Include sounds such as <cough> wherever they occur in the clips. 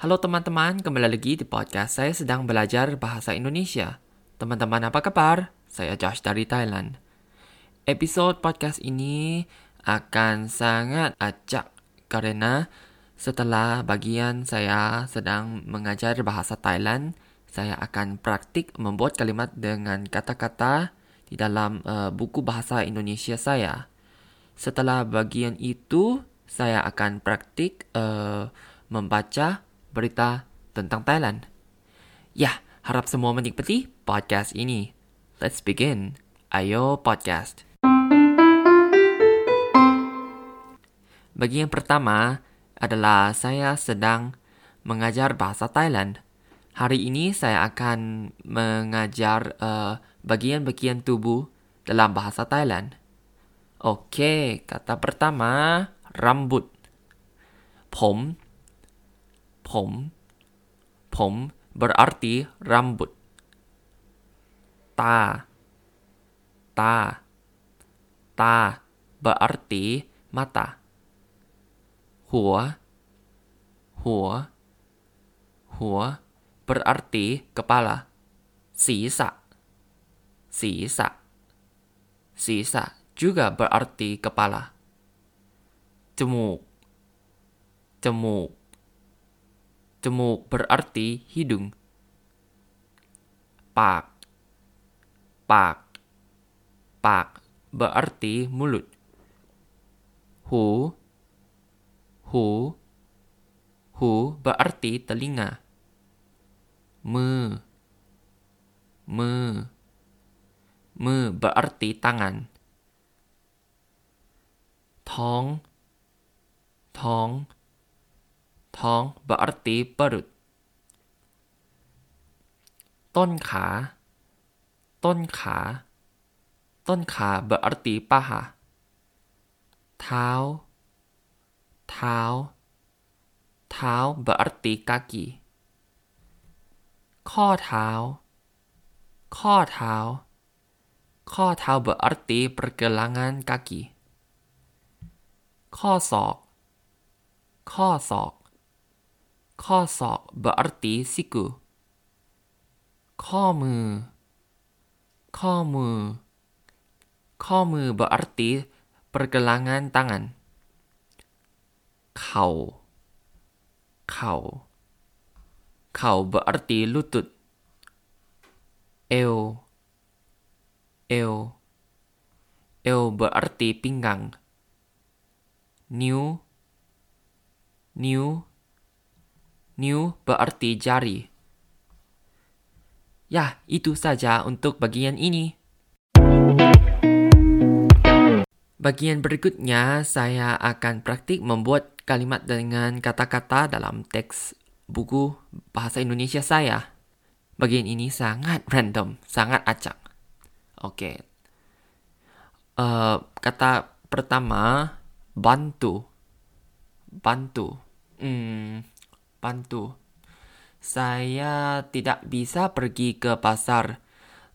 Halo teman-teman, kembali lagi di podcast saya sedang belajar bahasa Indonesia. Teman-teman apa kabar? Saya Josh dari Thailand. Episode podcast ini akan sangat acak karena setelah bagian saya sedang mengajar bahasa Thailand, saya akan praktik membuat kalimat dengan kata-kata di dalam uh, buku bahasa Indonesia saya. Setelah bagian itu, saya akan praktik uh, membaca berita tentang Thailand. Ya, harap semua menikmati podcast ini. Let's begin. Ayo podcast. Bagi yang pertama adalah saya sedang mengajar bahasa Thailand. Hari ini saya akan mengajar uh, bagian-bagian tubuh dalam bahasa Thailand. Oke, kata pertama rambut. Pom ผม ผม berarti rambut ta ta ta berarti mata หัว หัว หัว berarti kepala ศีรษะ ศีรษะ ศีรษะ juga berarti kepala จมูก จมูก Jemuk berarti hidung. Pak. Pak. Pak berarti mulut. Hu. Hu. Hu berarti telinga. Me. Me. Me berarti tangan. Tong. Tong ท้องบารตีปรุดต้นขา ต้นขา ต้นขาบารตีปะหาเท้า เท้า เท้าบารตีกากีข้อเท้า ข้อเท้า ข้อเท้า berarti pergelangan kaki ข้อศอก ข้อศอก ข้อศอก berarti siku ข้อมือ ข้อมือ ข้อมือ berarti pergelangan tangan เข่า เข่า เข่า berarti lutut เอว เอว เอว berarti pinggang นิ้ว New New berarti jari. Ya, itu saja untuk bagian ini. Bagian berikutnya, saya akan praktik membuat kalimat dengan kata-kata dalam teks buku bahasa Indonesia saya. Bagian ini sangat random, sangat acak. Oke. Uh, kata pertama, bantu bantu. Hmm, bantu. Saya tidak bisa pergi ke pasar.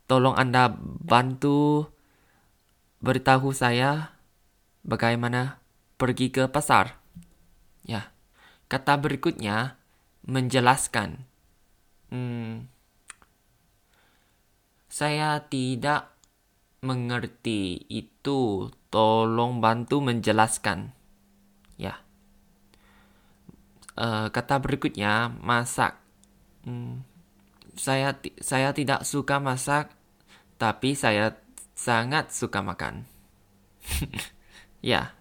Tolong Anda bantu beritahu saya bagaimana pergi ke pasar. Ya. Kata berikutnya menjelaskan. Hmm, saya tidak mengerti itu. Tolong bantu menjelaskan. Ya. Uh, kata berikutnya masak. Hmm, saya saya tidak suka masak, tapi saya sangat suka makan. <laughs> ya.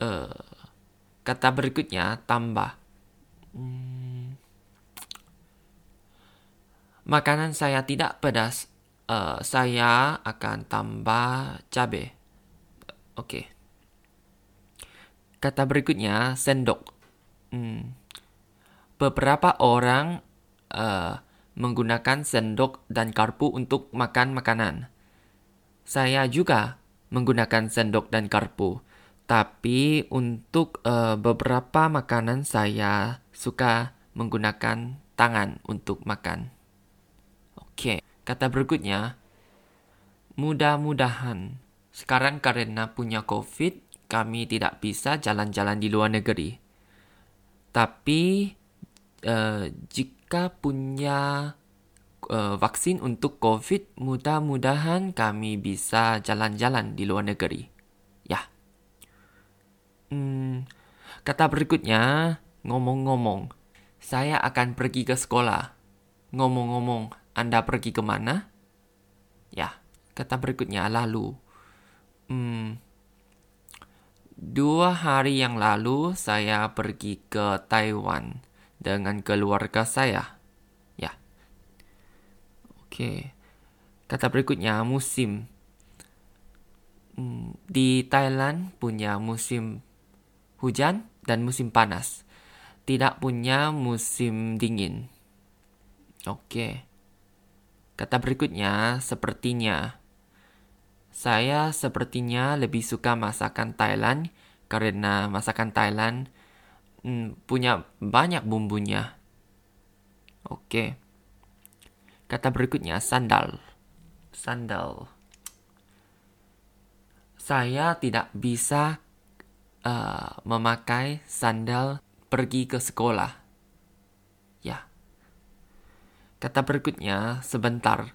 Uh, kata berikutnya tambah. Hmm, makanan saya tidak pedas. Uh, saya akan tambah cabai. Oke. Okay. Kata berikutnya sendok. Hmm. Beberapa orang uh, menggunakan sendok dan karpu untuk makan makanan. Saya juga menggunakan sendok dan karpu, tapi untuk uh, beberapa makanan saya suka menggunakan tangan untuk makan. Oke, kata berikutnya, mudah-mudahan sekarang karena punya COVID, kami tidak bisa jalan-jalan di luar negeri. Tapi uh, jika punya uh, vaksin untuk COVID, mudah-mudahan kami bisa jalan-jalan di luar negeri. Ya. Hmm, kata berikutnya, ngomong-ngomong, saya akan pergi ke sekolah. Ngomong-ngomong, Anda pergi ke mana? Ya, kata berikutnya lalu. Hmm, dua hari yang lalu saya pergi ke Taiwan dengan keluarga saya. Ya. Oke. Kata berikutnya musim. Hmm, di Thailand punya musim hujan dan musim panas. Tidak punya musim dingin. Oke. Kata berikutnya sepertinya. Saya sepertinya lebih suka masakan Thailand karena masakan Thailand hmm, punya banyak bumbunya. Oke. Kata berikutnya sandal. Sandal. Saya tidak bisa uh, memakai sandal pergi ke sekolah. Ya. Kata berikutnya sebentar.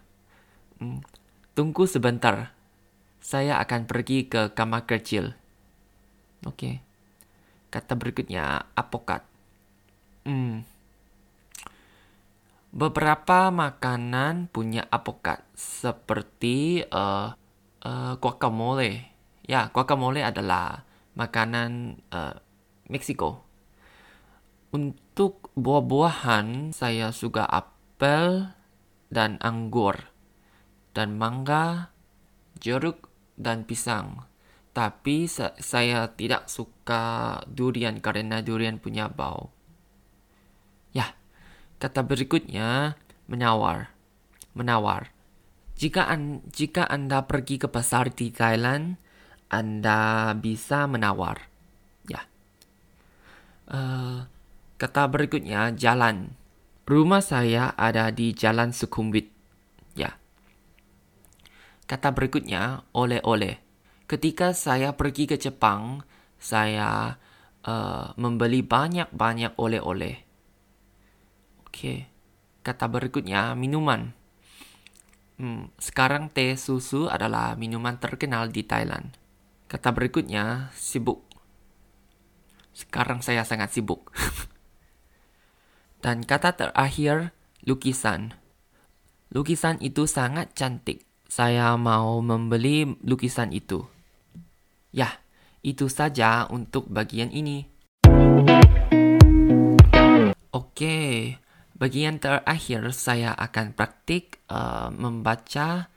Hmm, tunggu sebentar. Saya akan pergi ke kamar kecil. Oke. Okay. Kata berikutnya, apokat. Hmm. Beberapa makanan punya apokat seperti uh, uh, guacamole. Ya, guacamole adalah makanan uh, Meksiko. Untuk buah-buahan, saya suka apel dan anggur, dan mangga, jeruk, dan pisang. Tapi sa saya tidak suka durian karena durian punya bau. Ya, kata berikutnya menawar. Menawar. Jika an jika Anda pergi ke pasar di Thailand, Anda bisa menawar. Ya. Uh, kata berikutnya jalan. Rumah saya ada di Jalan Sukhumvit. Kata berikutnya oleh-oleh. Ketika saya pergi ke Jepang, saya uh, membeli banyak-banyak oleh-oleh. Oke, kata berikutnya minuman. Hmm, sekarang teh susu adalah minuman terkenal di Thailand. Kata berikutnya sibuk. Sekarang saya sangat sibuk. <laughs> Dan kata terakhir lukisan. Lukisan itu sangat cantik. Saya mau membeli lukisan itu. Ya, itu saja untuk bagian ini. Oke, bagian terakhir saya akan praktik uh, membaca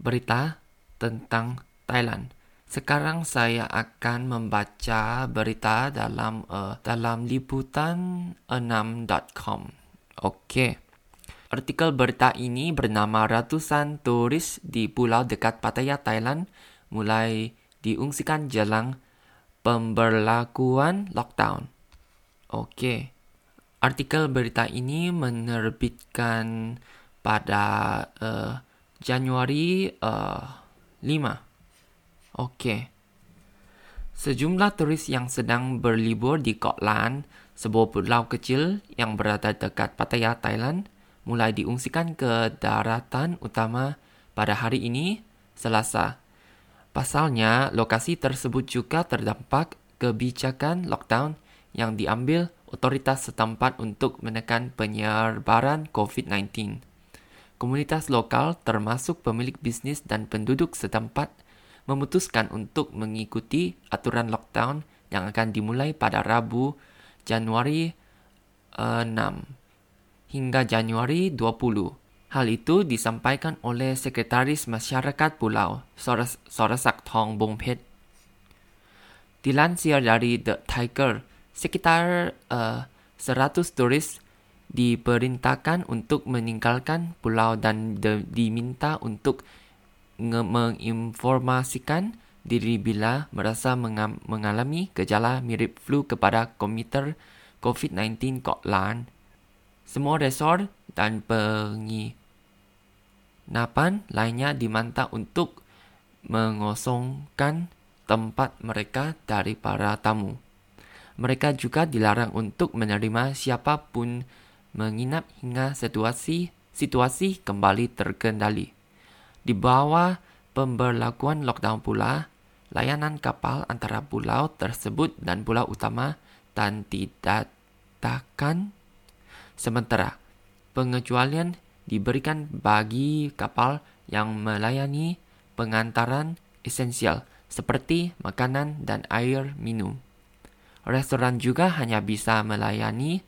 berita tentang Thailand. Sekarang saya akan membaca berita dalam uh, dalam liputan6.com. Oke. Artikel berita ini bernama ratusan turis di pulau dekat Pattaya, Thailand mulai diungsikan jelang pemberlakuan lockdown. Oke. Artikel berita ini menerbitkan pada uh, Januari uh, 5. Oke. Sejumlah turis yang sedang berlibur di Kotlan, sebuah pulau kecil yang berada dekat Pattaya, Thailand, mulai diungsikan ke daratan utama pada hari ini, Selasa, Pasalnya, lokasi tersebut juga terdampak kebijakan lockdown yang diambil otoritas setempat untuk menekan penyebaran COVID-19. Komunitas lokal termasuk pemilik bisnis dan penduduk setempat memutuskan untuk mengikuti aturan lockdown yang akan dimulai pada Rabu Januari 6 hingga Januari 20 Hal itu disampaikan oleh Sekretaris Masyarakat Pulau, Sorasak Tong Bongpet. Dilansir dari The Tiger, sekitar uh, eh, 100 turis diperintahkan untuk meninggalkan pulau dan diminta untuk menginformasikan diri bila merasa mengalami gejala mirip flu kepada komiter COVID-19 Scotland. Semua resort dan penginapan lainnya dimantah untuk mengosongkan tempat mereka dari para tamu. Mereka juga dilarang untuk menerima siapa pun menginap hingga situasi situasi kembali terkendali. Di bawah pemberlakuan lockdown pula, layanan kapal antara pulau tersebut dan pulau utama dan tidak takkan sementara pengecualian diberikan bagi kapal yang melayani pengantaran esensial seperti makanan dan air minum. Restoran juga hanya bisa melayani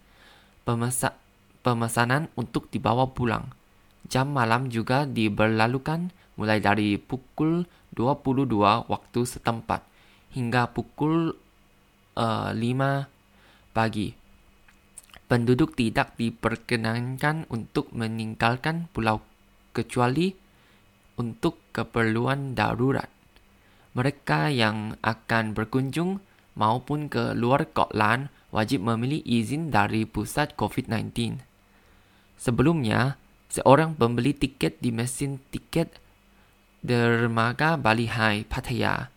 pemesa pemesanan untuk dibawa pulang. Jam malam juga diberlalukan mulai dari pukul 22 waktu setempat hingga pukul uh, eh, 5 pagi. Penduduk tidak diperkenankan untuk meninggalkan pulau kecuali untuk keperluan darurat. Mereka yang akan berkunjung maupun ke luar Scotland wajib memilih izin dari pusat COVID-19. Sebelumnya, seorang pembeli tiket di mesin tiket dermaga Bali High, Pattaya,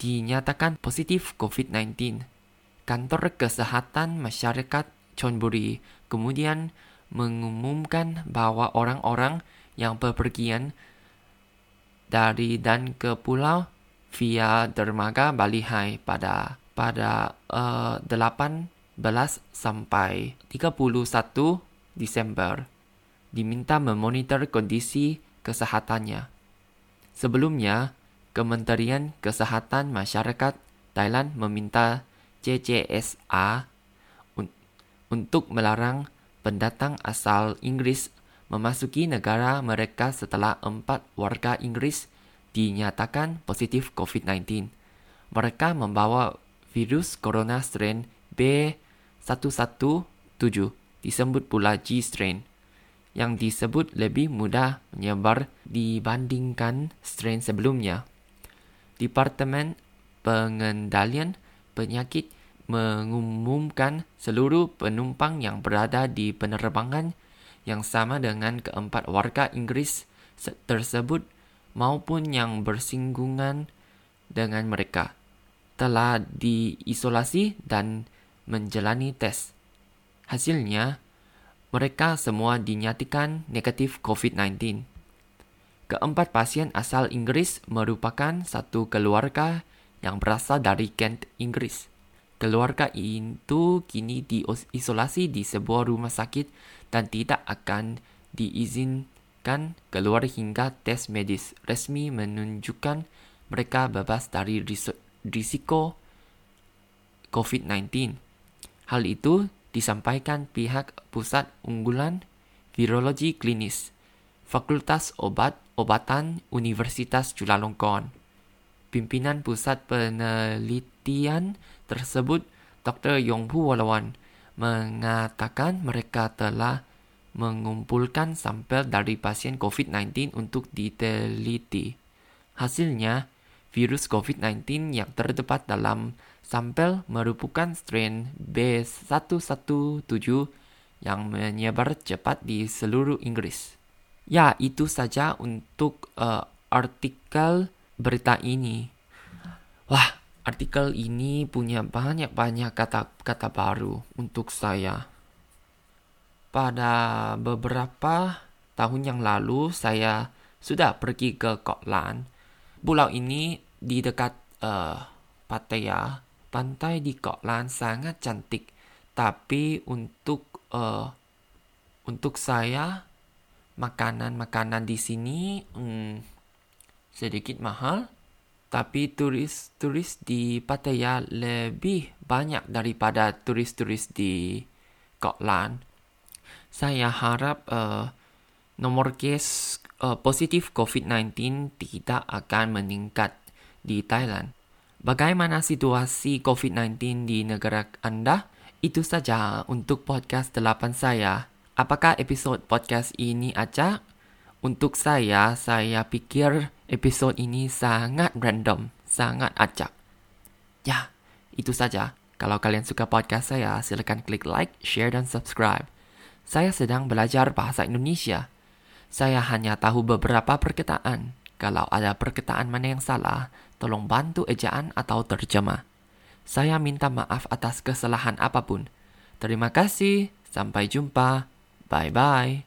dinyatakan positif COVID-19. Kantor Kesehatan Masyarakat Chonburi kemudian mengumumkan bahwa orang-orang yang bepergian dari dan ke pulau via dermaga Bali High pada pada uh, 18 sampai 31 Desember diminta memonitor kondisi kesehatannya. Sebelumnya, Kementerian Kesehatan Masyarakat Thailand meminta CCSA untuk melarang pendatang asal Inggris memasuki negara mereka setelah empat warga Inggris dinyatakan positif COVID-19. Mereka membawa virus corona strain B117 disebut pula G strain yang disebut lebih mudah menyebar dibandingkan strain sebelumnya. Departemen Pengendalian Penyakit mengumumkan seluruh penumpang yang berada di penerbangan yang sama dengan keempat warga Inggris tersebut maupun yang bersinggungan dengan mereka telah diisolasi dan menjalani tes. Hasilnya, mereka semua dinyatakan negatif COVID-19. Keempat pasien asal Inggris merupakan satu keluarga yang berasal dari Kent, Inggris. Keluarga itu kini diisolasi di sebuah rumah sakit dan tidak akan diizinkan keluar hingga tes medis resmi menunjukkan mereka bebas dari risiko COVID-19. Hal itu disampaikan pihak Pusat Unggulan Virologi Klinis Fakultas Obat-Obatan Universitas Chulalongkorn. Pimpinan Pusat Penelitian tersebut, Dr. Yongpu Walawan, mengatakan mereka telah mengumpulkan sampel dari pasien COVID-19 untuk diteliti. Hasilnya, virus COVID-19 yang terdapat dalam sampel merupakan strain B117 yang menyebar cepat di seluruh Inggris. Ya, itu saja untuk uh, artikel berita ini. Wah, artikel ini punya banyak-banyak kata-kata baru untuk saya. Pada beberapa tahun yang lalu, saya sudah pergi ke Scotland. Pulau ini di dekat uh, Pattaya pantai di Koklan sangat cantik. Tapi untuk uh, untuk saya makanan-makanan di sini hmm, sedikit mahal. Tapi turis-turis di Pattaya lebih banyak daripada turis-turis di Koklan. Saya harap uh, nomor kes uh, positif COVID-19 tidak akan meningkat di Thailand. Bagaimana situasi COVID-19 di negara Anda? Itu saja untuk podcast 8 saya. Apakah episod podcast ini acak? Untuk saya, saya pikir episod ini sangat random, sangat acak. Ya, itu saja. Kalau kalian suka podcast saya, silakan klik like, share, dan subscribe. Saya sedang belajar bahasa Indonesia. Saya hanya tahu beberapa perkataan. Kalau ada perkataan mana yang salah, tolong bantu ejaan atau terjemah. Saya minta maaf atas kesalahan apa pun. Terima kasih, sampai jumpa. Bye bye.